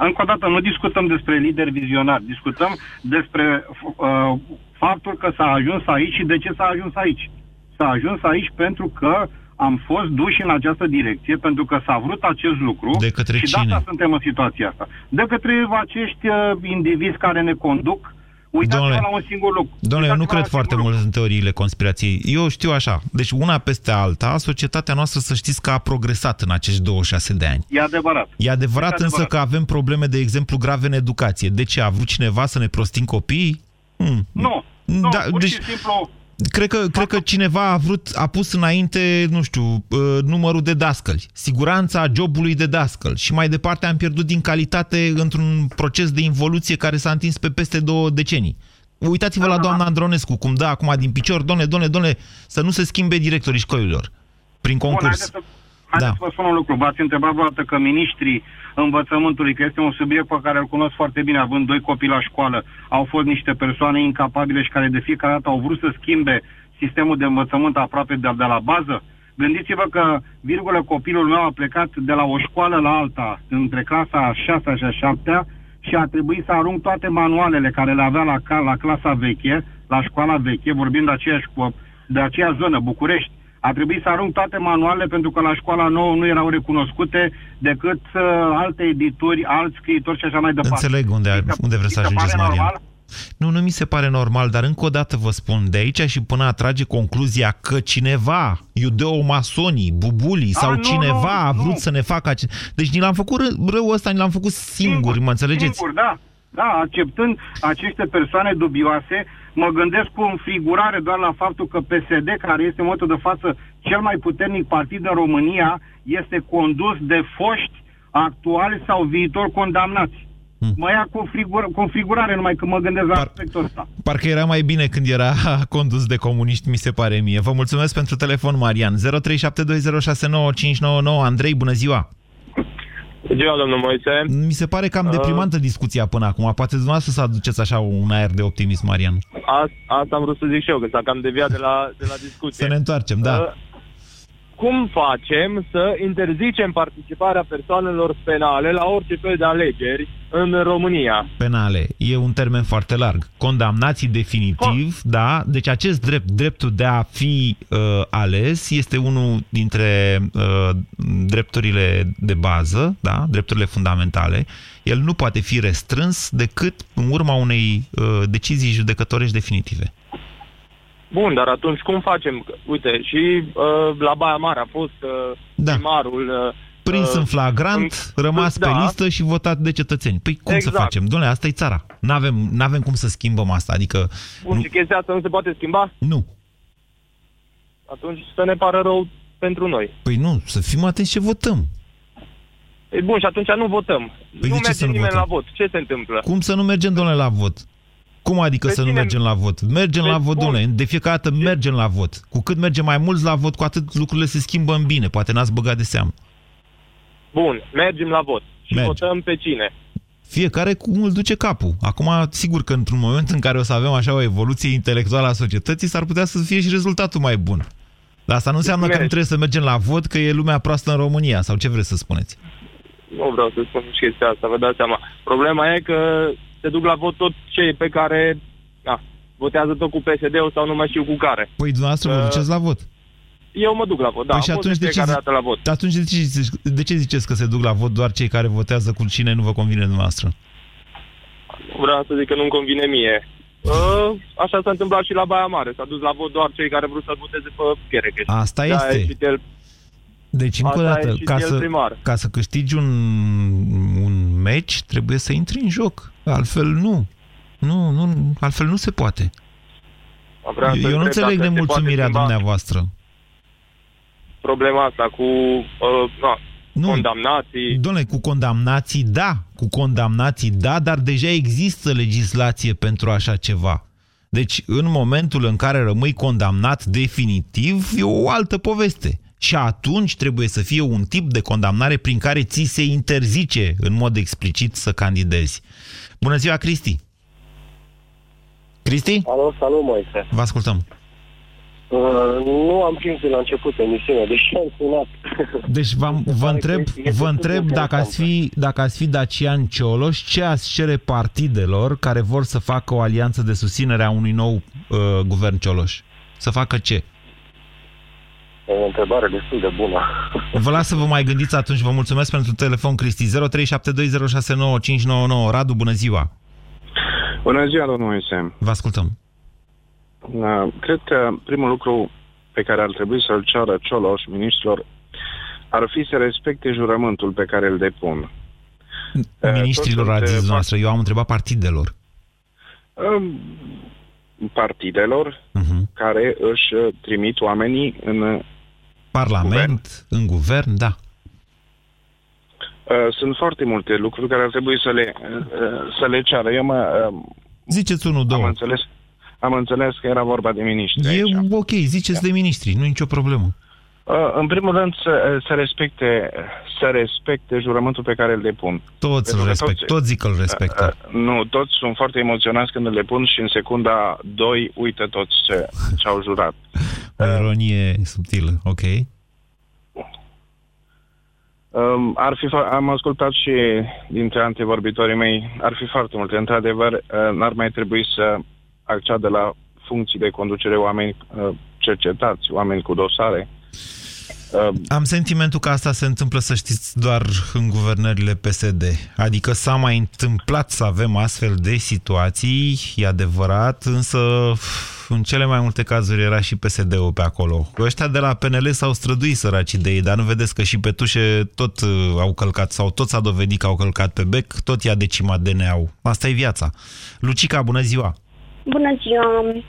încă o dată, nu discutăm despre lider vizionar, discutăm despre uh, faptul că s-a ajuns aici și de ce s-a ajuns aici. S-a ajuns aici pentru că am fost duși în această direcție pentru că s-a vrut acest lucru de către și cine? de asta suntem în situația asta. De către acești uh, indivizi care ne conduc, uitați-vă Domnule, la un singur lucru. Doamne, eu nu Uitați-vă la cred un foarte singur mult în teoriile conspirației. Eu știu așa. Deci una peste alta, societatea noastră să știți că a progresat în acești 26 de ani. E adevărat. E adevărat Este însă adevărat. că avem probleme, de exemplu, grave în educație. De ce? A vrut cineva să ne prostim copiii? Hmm. Nu, nu, Da, pur deci- și simplu... Cred că, cred că cineva a vrut, a pus înainte, nu știu, uh, numărul de dascăli, siguranța jobului de dascăl și mai departe am pierdut din calitate într-un proces de involuție care s-a întins pe peste două decenii. Uitați-vă la doamna Andronescu, cum dă acum din picior, doamne, doamne, doamne, să nu se schimbe directorii școlilor prin Bun, concurs. haideți să, haideți Da. să vă spun un lucru. V-ați întrebat vreodată că ministrii învățământului, că este un subiect pe care îl cunosc foarte bine, având doi copii la școală, au fost niște persoane incapabile și care de fiecare dată au vrut să schimbe sistemul de învățământ aproape de, de la bază? Gândiți-vă că, virgulă, copilul meu a plecat de la o școală la alta, între clasa a 6 și a 7 și a trebuit să arunc toate manualele care le avea la, ca- la clasa veche, la școala veche, vorbind de aceeași, cu- de aceea zonă, București. A trebuit să arunc toate manualele pentru că la școala nouă nu erau recunoscute decât uh, alte edituri, alți scriitori și așa mai departe. Înțeleg unde, unde vreți să vi se ajungeți, pare Marian. normal? Nu, nu mi se pare normal, dar încă o dată vă spun, de aici și până a trage concluzia că cineva, iudeo-masonii, bubulii A, sau nu, cineva nu, a vrut nu. să ne facă... Ace... Deci ni l-am făcut ră- răul ăsta, ni l-am făcut singuri, mă înțelegeți? Singur, da. Da, acceptând aceste persoane dubioase, mă gândesc cu înfrigurare doar la faptul că PSD, care este în momentul de față cel mai puternic partid în România, este condus de foști actuali sau viitor condamnați. Hmm. Mă ia cu, frigur, cu înfrigurare numai că mă gândesc la aspectul ăsta. Parcă era mai bine când era *laughs* condus de comuniști, mi se pare mie. Vă mulțumesc pentru telefon, Marian. 0372069599. Andrei, bună ziua! Ziua, domnul Moise. Mi se pare cam Uh. deprimantă discuția până acum. Poate dumneavoastră să aduceți așa un aer de optimism, Marian. A, asta am vrut să zic și eu, că s-a cam deviat de la, de la discuție. Să ne întoarcem, da. Uh, cum facem să interzicem participarea persoanelor penale la orice fel de alegeri în România? penale. E un termen foarte larg. Condamnații definitiv, da. Deci acest drept, dreptul de a fi uh, ales, este unul dintre uh, drepturile de bază, da, drepturile fundamentale. El nu poate fi restrâns decât în urma unei uh, decizii judecătorești definitive. Bun, dar atunci cum facem? Că, Uite, și uh, la Baia Mare a fost uh, Da. primarul... Uh, Prins uh, în flagrant, în- rămas pe da. listă și votat de cetățeni. Păi cum să Exact. facem? Dom'le, asta e țara. N-avem, n-avem cum să schimbăm asta. Adică Bun, și chestia asta nu se poate schimba? Nu. Atunci să ne pară rău pentru noi. Păi nu, să fim atenți ce votăm. E bun, și atunci nu votăm. Păi nu de ce merge să nu nimeni votăm? la vot. Ce se întâmplă? Cum să nu mergem, domnule, la vot? Cum adică Pe să nu cine- mergem la vot? Mergem Pe- la vot, bun. domnule. De fiecare dată mergem la vot. Cu cât mergem mai mulți la vot, cu atât lucrurile se schimbă în bine. Poate n-ați băgat de seamă. Bun, mergem la vot. Și Mergem. votăm pe cine? Fiecare cum îl duce capul. Acum, sigur că într-un moment în care o să avem așa o evoluție intelectuală a societății, s-ar putea să fie și rezultatul mai bun. Dar asta nu înseamnă că nu Mergi. trebuie să mergem la vot, că e lumea proastă în România, sau ce vreți să spuneți? Nu vreau să spun și chestia asta, vă dați seama. Problema e că se duc la vot tot cei pe care na, votează tot cu PSD-ul sau nu mai știu cu care. Păi dumneavoastră vă Uh, duceți la vot. Eu mă duc la vot, da, Păi am și fost atunci de de ce, fiecare zi- dată la vot. atunci de ce, ziceți, de ce ziceți că se duc la vot doar cei care votează cu cine nu vă convine dumneavoastră? Vreau să zic că nu-mi convine mie. Uh, așa s-a întâmplat și la Baia Mare. S-a dus la vot doar cei care vreau să voteze pe Cherecheș. Asta De-aia este. a ieșit el Deci, încă o Asta a dată, ieșit ca el să, primar. ca să câștigi un, un meci, trebuie să intri în joc. Altfel nu. Nu, nu, altfel nu se poate. Vreau să Eu nu întreb înțeleg dacă se nemulțumirea poate schimba dumneavoastră. Problema asta cu... Uh, na, Nu. condamnații. Domnule, cu condamnații, da. Cu condamnații, da, dar deja există legislație pentru așa ceva. Deci, în momentul în care rămâi condamnat definitiv, e o altă poveste. Și atunci trebuie să fie un tip de condamnare prin care ți se interzice în mod explicit să candidezi. Bună ziua, Cristi! Cristi? Alo, salut, Moise. Vă ascultăm. Uh, nu am prins de la început emisiunea, deși am sunat. Deci vă, vă întreb, este vă întreb interesant. dacă ați, fi, dacă ați fi Dacian Cioloș, ce ați cere partidelor care vor să facă o alianță de susținere a unui nou uh, guvern Cioloș? Să facă ce? E o întrebare destul de bună. Vă las să vă mai gândiți atunci. Vă mulțumesc pentru telefon, Cristi. 0372069599. Radu, bună ziua! Bună ziua, domnul Moise. Vă ascultăm. Uh, Cred că primul lucru pe care ar trebui să-l ceară Cioloș ministrilor ar fi să respecte jurământul pe care îl depun. Ministrilor toți ați sunt, zis uh, noastră. Eu am întrebat partidelor. Um, partidelor uh-huh. care își uh, trimit oamenii în uh, Parlament, în guvern, da. Uh, sunt foarte multe lucruri care ar trebui să le, uh, să le ceară. Eu mă, uh, Ziceți unul, două. am înțeles, am înțeles că era vorba de miniștri. E ok, ziceți de ministri, nu e nicio problemă. Uh, În primul rând să, să respecte să respecte jurământul pe care îl depun. Toți îl Pentru că respect, toți zic că îl respectă. Uh, Nu, toți sunt foarte emoționați când îl depun și în secunda 2 uită toți ce, ce au jurat. O *laughs* ironie subtilă, ok? Um, ar fi, fa- am ascultat și dintre antevorbitorii mei, ar fi foarte multe. Într-adevăr, uh, n-ar mai trebui să acceadă la funcții de conducere oameni uh, cercetați, oameni cu dosare. Uh, Am sentimentul că asta se întâmplă, să știți, doar în guvernările PSD. Adică s-a mai întâmplat să avem astfel de situații, e adevărat, însă în cele mai multe cazuri era și PSD-ul pe acolo. Ăștia de la PNL s-au străduit săraci de ei, dar nu vedeți că și pe tușe tot uh, au călcat, sau tot s-a dovedit că au călcat pe bec, tot i-a decimat DNA-ul. Asta e viața. Lucica, bună ziua! Bună ziua!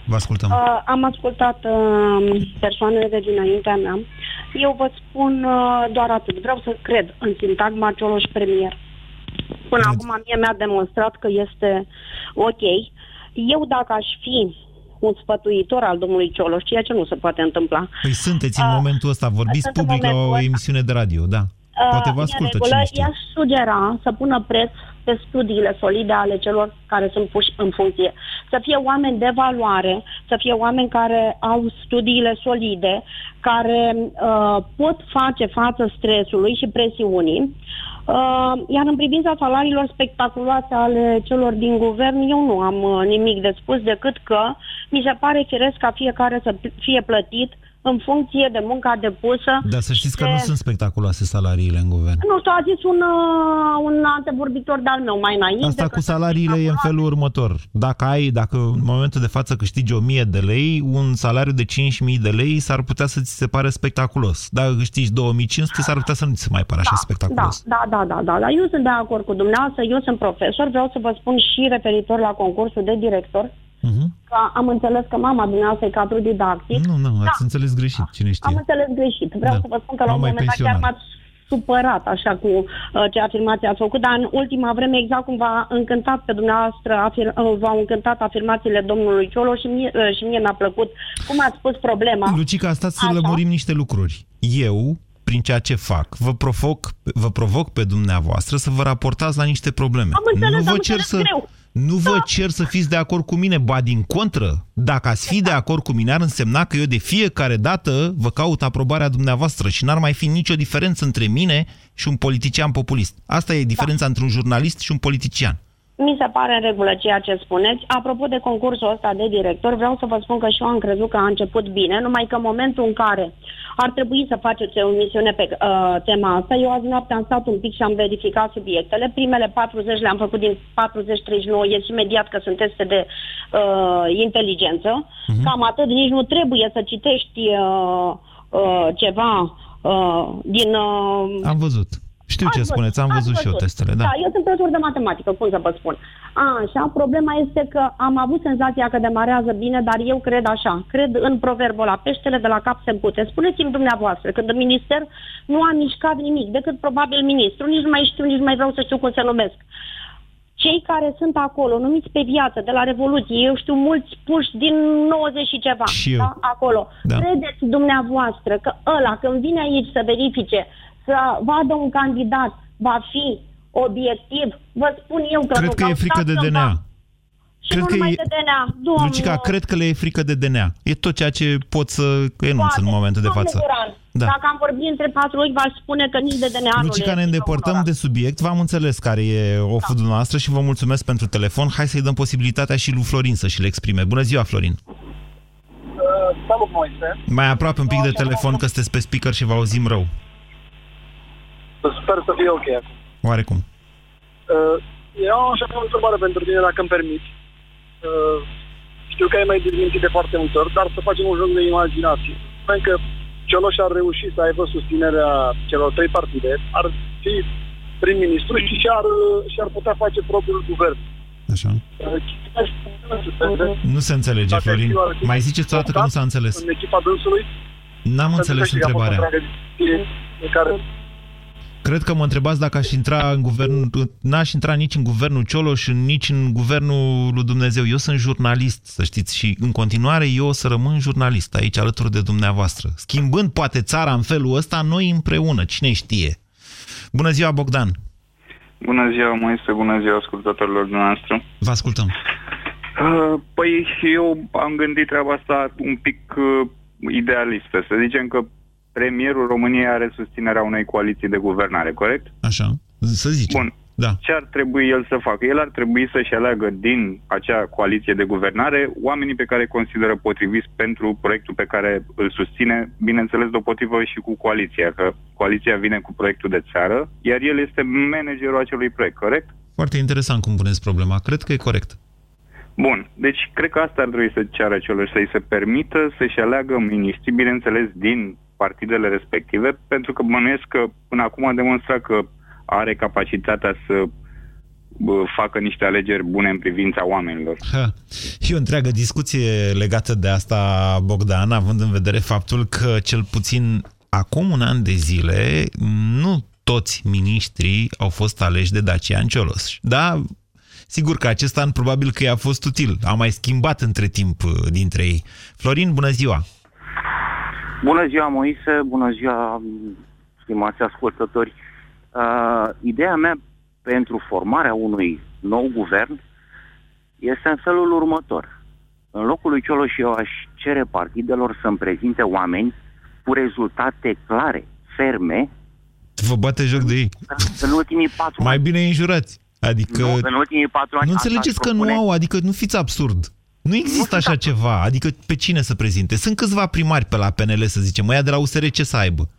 Vă ascultăm. Uh, am ascultat uh, persoanele de dinaintea mea. Eu vă spun uh, doar atât. Vreau să cred în sintagma Cioloș premier. Până acum mie mi-a demonstrat că este ok. Eu dacă aș fi un sfătuitor al domnului Cioloș, ceea ce nu se poate întâmpla. Păi sunteți în momentul ăsta, vorbiți sunt în public la momentul o ăsta. emisiune de radio, da. Poate vă Uh, ascultă, în regulă, cine știe. i-aș sugera să pună preț pe studiile solide ale celor care sunt puși în funcție. Să fie oameni de valoare, să fie oameni care au studiile solide, care uh, pot face față stresului și presiunii. Uh, iar în privința salariilor spectaculoase ale celor din guvern, eu nu am uh, nimic de spus decât că mi se pare firesc ca fiecare să fie plătit în funcție de munca depusă. Dar să știți că de- nu sunt spectaculoase salariile în guvern. nu știu, a zis un, uh, un antevorbitor de-al meu mai înainte. Asta că cu salariile e în felul următor. Dacă ai, dacă în momentul de față câștigi 1000 de lei, un salariu de 5000 de lei s-ar putea să ți se pare spectaculos. Dacă câștigi 2500, s-ar putea să nu ți se mai pare așa Da, spectaculos. da, da, da, da, da. Eu sunt de acord cu dumneavoastră, eu sunt profesor, vreau să vă spun și referitor la concursul de director, Mhm. Că am înțeles că mama dumneavoastră e cadru didactic. Nu, nu, Da. ați înțeles greșit, cine Am știe. înțeles greșit. Vreau Da. să vă spun că la un Mama e moment dat chiar pensionar. m-ați supărat așa cu uh, ce afirmație ați făcut, dar în ultima vreme exact cum v-a încântat pe dumneavoastră, afir, uh, v-au încântat afirmațiile domnului Ciolo și mie, uh, și mie mi-a plăcut cum ați spus problema. Lucica, stați să Așa. lămurim niște lucruri. Eu, prin ceea ce fac, vă provoc, vă provoc pe dumneavoastră să vă raportați la niște probleme. Am înțeles, nu vă am cer înțeles să, greu. Nu vă cer să fiți de acord cu mine, ba din contră. Dacă ați fi de acord cu mine, ar însemna că eu de fiecare dată vă caut aprobarea dumneavoastră și n-ar mai fi nicio diferență între mine și un politician populist. Asta e diferența între un jurnalist și un politician. Mi se pare în regulă ceea ce spuneți. Apropo de concursul ăsta de director, vreau să vă spun că și eu am crezut că a început bine, numai că în momentul în care ar trebui să faceți o emisiune pe uh, tema asta, eu azi noapte am stat un pic și am verificat subiectele. Primele 40 le-am făcut din 40-39, ies imediat că sunt teste de uh, inteligență. Mhm. Cam atât, nici nu trebuie să citești uh, uh, ceva uh, din... Uh, Am văzut. Știu ce Ați spuneți, am ați văzut și eu testele, da. Da, eu sunt profesor de matematică, cum să vă spun. Așa, problema este că am avut senzația că demarează bine, dar eu cred așa, cred în proverbul la peștele de la cap se împute. Spuneți-mi dumneavoastră, când în minister nu a mișcat nimic, decât probabil ministru, nici nu mai știu, nici nu mai vreau să știu cum se numesc. Cei care sunt acolo, numiți pe viață, de la Revoluție, eu știu mulți puși din 90 și ceva, Și eu. da, acolo. Da. Credeți dumneavoastră că ăla, când vine aici să verifice, să vadă un candidat, va fi obiectiv? Vă spun eu că Cred nu, că e au frică stat de cândva. DNA. Și Cred nu că numai e- de DNA. Domnul, Lucica, cred că le e frică de DNA. E tot ceea ce pot să enunț în momentul de domnul față. Guran, Da. Dacă am vorbit între patru ochi, v-aș spune că nici de DNA nu Lucica, le ne e îndepărtăm frică de subiect. V-am înțeles care e oful dumneavoastră și vă mulțumesc pentru telefon. Hai să-i dăm posibilitatea și lui Florin să și le exprime. Bună ziua, Florin! Uh, salut, Moise. Mai aproape un pic de telefon, că sunteți pe speaker și vă auzim rău. Sper să fie ok acum. Oarecum. Uh, eu am așa o întrebare pentru tine, dacă îmi permiți. Uh, știu că ai mai dezmintit de foarte multe ori, dar să facem un joc de imaginație. Spune că Cioloș ar reuși să aibă susținerea celor trei partide, ar fi prim-ministru și și-ar, și-ar putea face propriul guvern. Așa. Uh, Nu se înțelege, Dacă Florin. ar fi Mai ziceți toată că nu s-a înțeles. În echipa dânsului? N-am înțeles Pentru că știi că a fost o întrebarea. tragedie în care Cred că mă întrebați dacă aș intra în guvern, n-aș intra nici în guvernul Cioloș, nici în guvernul lui Dumnezeu. Eu sunt jurnalist, să știți, și în continuare eu o să rămân jurnalist aici alături de dumneavoastră. Schimbând poate țara în felul ăsta, noi împreună, cine știe. Bună ziua, Bogdan! Bună ziua, Moise, bună ziua ascultătorilor noastre. Vă ascultăm. Uh, Păi eu am gândit treaba asta un pic uh, idealistă. Să zicem că premierul României are susținerea unei coaliții de guvernare, corect? Așa, să zicem. Bun. Da. Ce ar trebui el să facă? El ar trebui să-și aleagă din acea coaliție de guvernare oamenii pe care îi consideră potriviți pentru proiectul pe care îl susține, bineînțeles deopotrivă și cu coaliția, că coaliția vine cu proiectul de țară, iar el este managerul acelui proiect, corect? Foarte interesant cum puneți problema. Cred că e corect. Bun, deci cred că asta ar trebui să ceară celor să-i se permită să-și aleagă miniștri, bineînțeles, din partidele respective, pentru că bănuiesc că până acum a demonstrat că are capacitatea să bă, facă niște alegeri bune în privința oamenilor. Ha. E o întreagă discuție legată de asta, Bogdan, având în vedere faptul că cel puțin acum un an de zile nu toți miniștrii au fost aleși de Dacian Cioloș. Da, sigur că acest an probabil că i-a fost util. A mai schimbat între timp uh, dintre ei. Florin, bună ziua! Bună ziua, Moise, bună ziua, stimați ascultători. Uh, ideea mea pentru formarea unui nou guvern este în felul următor. În locul lui Cioloș eu aș cere partidelor să-mi prezinte oameni cu rezultate clare, ferme, Vă bate joc de ei. în ultimii patru Mai bine îi înjurați. Adică... Nu, în ultimii patru ani Nu asta înțelegeți aș că propune. nu au, adică nu fiți absurd. Nu există așa ceva, adică pe cine să prezinte? Sunt câțiva primari pe la PNL, să zicem, ăia de la USR ce să aibă?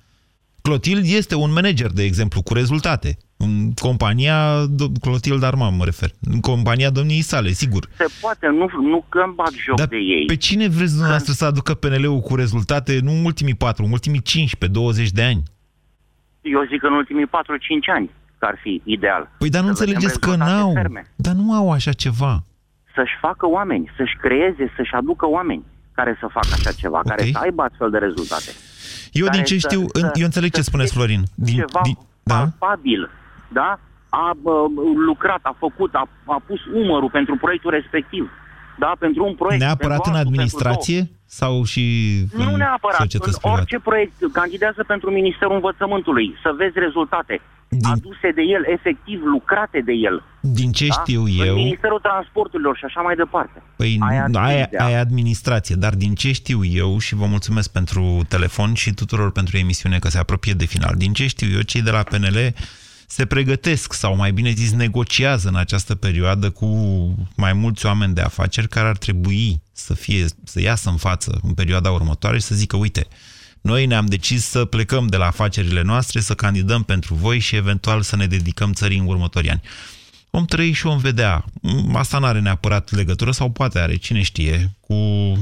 Clotilde este un manager, de exemplu, cu rezultate. În compania, do- Clotilde Arman mă refer, în compania domniei sale, sigur. Se poate, nu, nu că îmi bag joc Dar de ei. pe cine vreți dumneavoastră să aducă PNL-ul cu rezultate, nu în ultimii 4, în ultimii 15, 20 de ani? Eu zic că în ultimii 4-5 ani că ar fi ideal. Păi dar nu Să vedem înțelegeți că rezultate n-au, ferme. dar nu au așa ceva. Să-și facă oameni, să-și creeze, să-și aducă oameni care să facă așa ceva, okay. care să aibă astfel de rezultate. Eu Care din ce să- știu, în- să- eu înțeleg ce să spuneți, fie Florin. Din, ceva din, da? palpabil, da? A bă, lucrat, a făcut, a, a pus umărul pentru proiectul respectiv. Da? Pentru un proiect. Neapărat pentru în altul, administrație sau și pentru două. Nu în neapărat. societăți În private? orice proiect candidează pentru Ministerul Învățământului. Să vezi rezultate aduse de el, efectiv lucrate de el. Din ce știu În eu, Ministerul Transporturilor și așa mai departe. păi Aia nu, ar fi aia, ideea. aia administrație, dar din ce știu eu, și vă mulțumesc pentru telefon și tuturor pentru emisiune că se apropie de final, din ce știu eu, cei de la PNL se pregătesc sau mai bine zis negociază în această perioadă cu mai mulți oameni de afaceri care ar trebui să, fie, să iasă în față în perioada următoare și să zică, uite, noi ne-am decis să plecăm de la afacerile noastre, să candidăm pentru voi și eventual să ne dedicăm țării în următorii ani. Vom trăi și vom vedea. Mm, Asta nu are neapărat legătură sau poate are, cine știe, cu uh,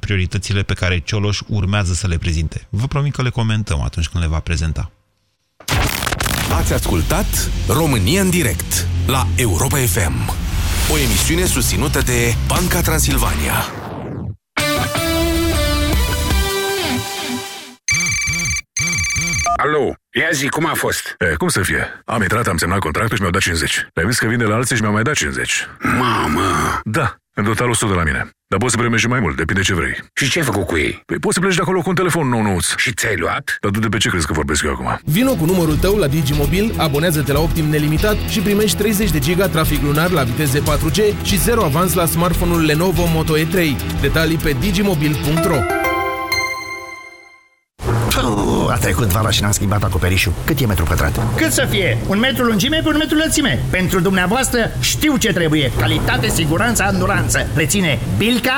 prioritățile pe care Cioloș urmează să le prezinte. Vă promit că le comentăm atunci când le va prezenta. Ați ascultat România în direct la Europa FM. O emisiune susținută de Banca Transilvania. Alo, ia zi, cum a fost? E, cum să fie? Am intrat, am semnat contractul și mi-au dat 50. Le-am zis că vin de la alții și mi-au mai dat 50. Mamă! Da, în total 100 de la mine. Dar poți să primești și mai mult, depinde ce vrei. Și ce ai făcut cu ei? Păi poți să pleci de acolo cu un telefon nou nouț. Și ți-ai luat? Dar tu de pe ce crezi că vorbesc eu acum? Vino cu numărul tău la Digimobil, abonează-te la Optim nelimitat și primești 30 de giga trafic lunar la viteze 4G și 0 avans la smartphone-ul Lenovo Moto E3. Detalii pe digimobil.ro Puh, a trecut vara și n-am schimbat acoperișul. Cât e metru pătrat? Cât să fie? Un metru lungime pe un metru lățime. Pentru dumneavoastră știu ce trebuie. Calitate, siguranță, anduranță. Reține Bilca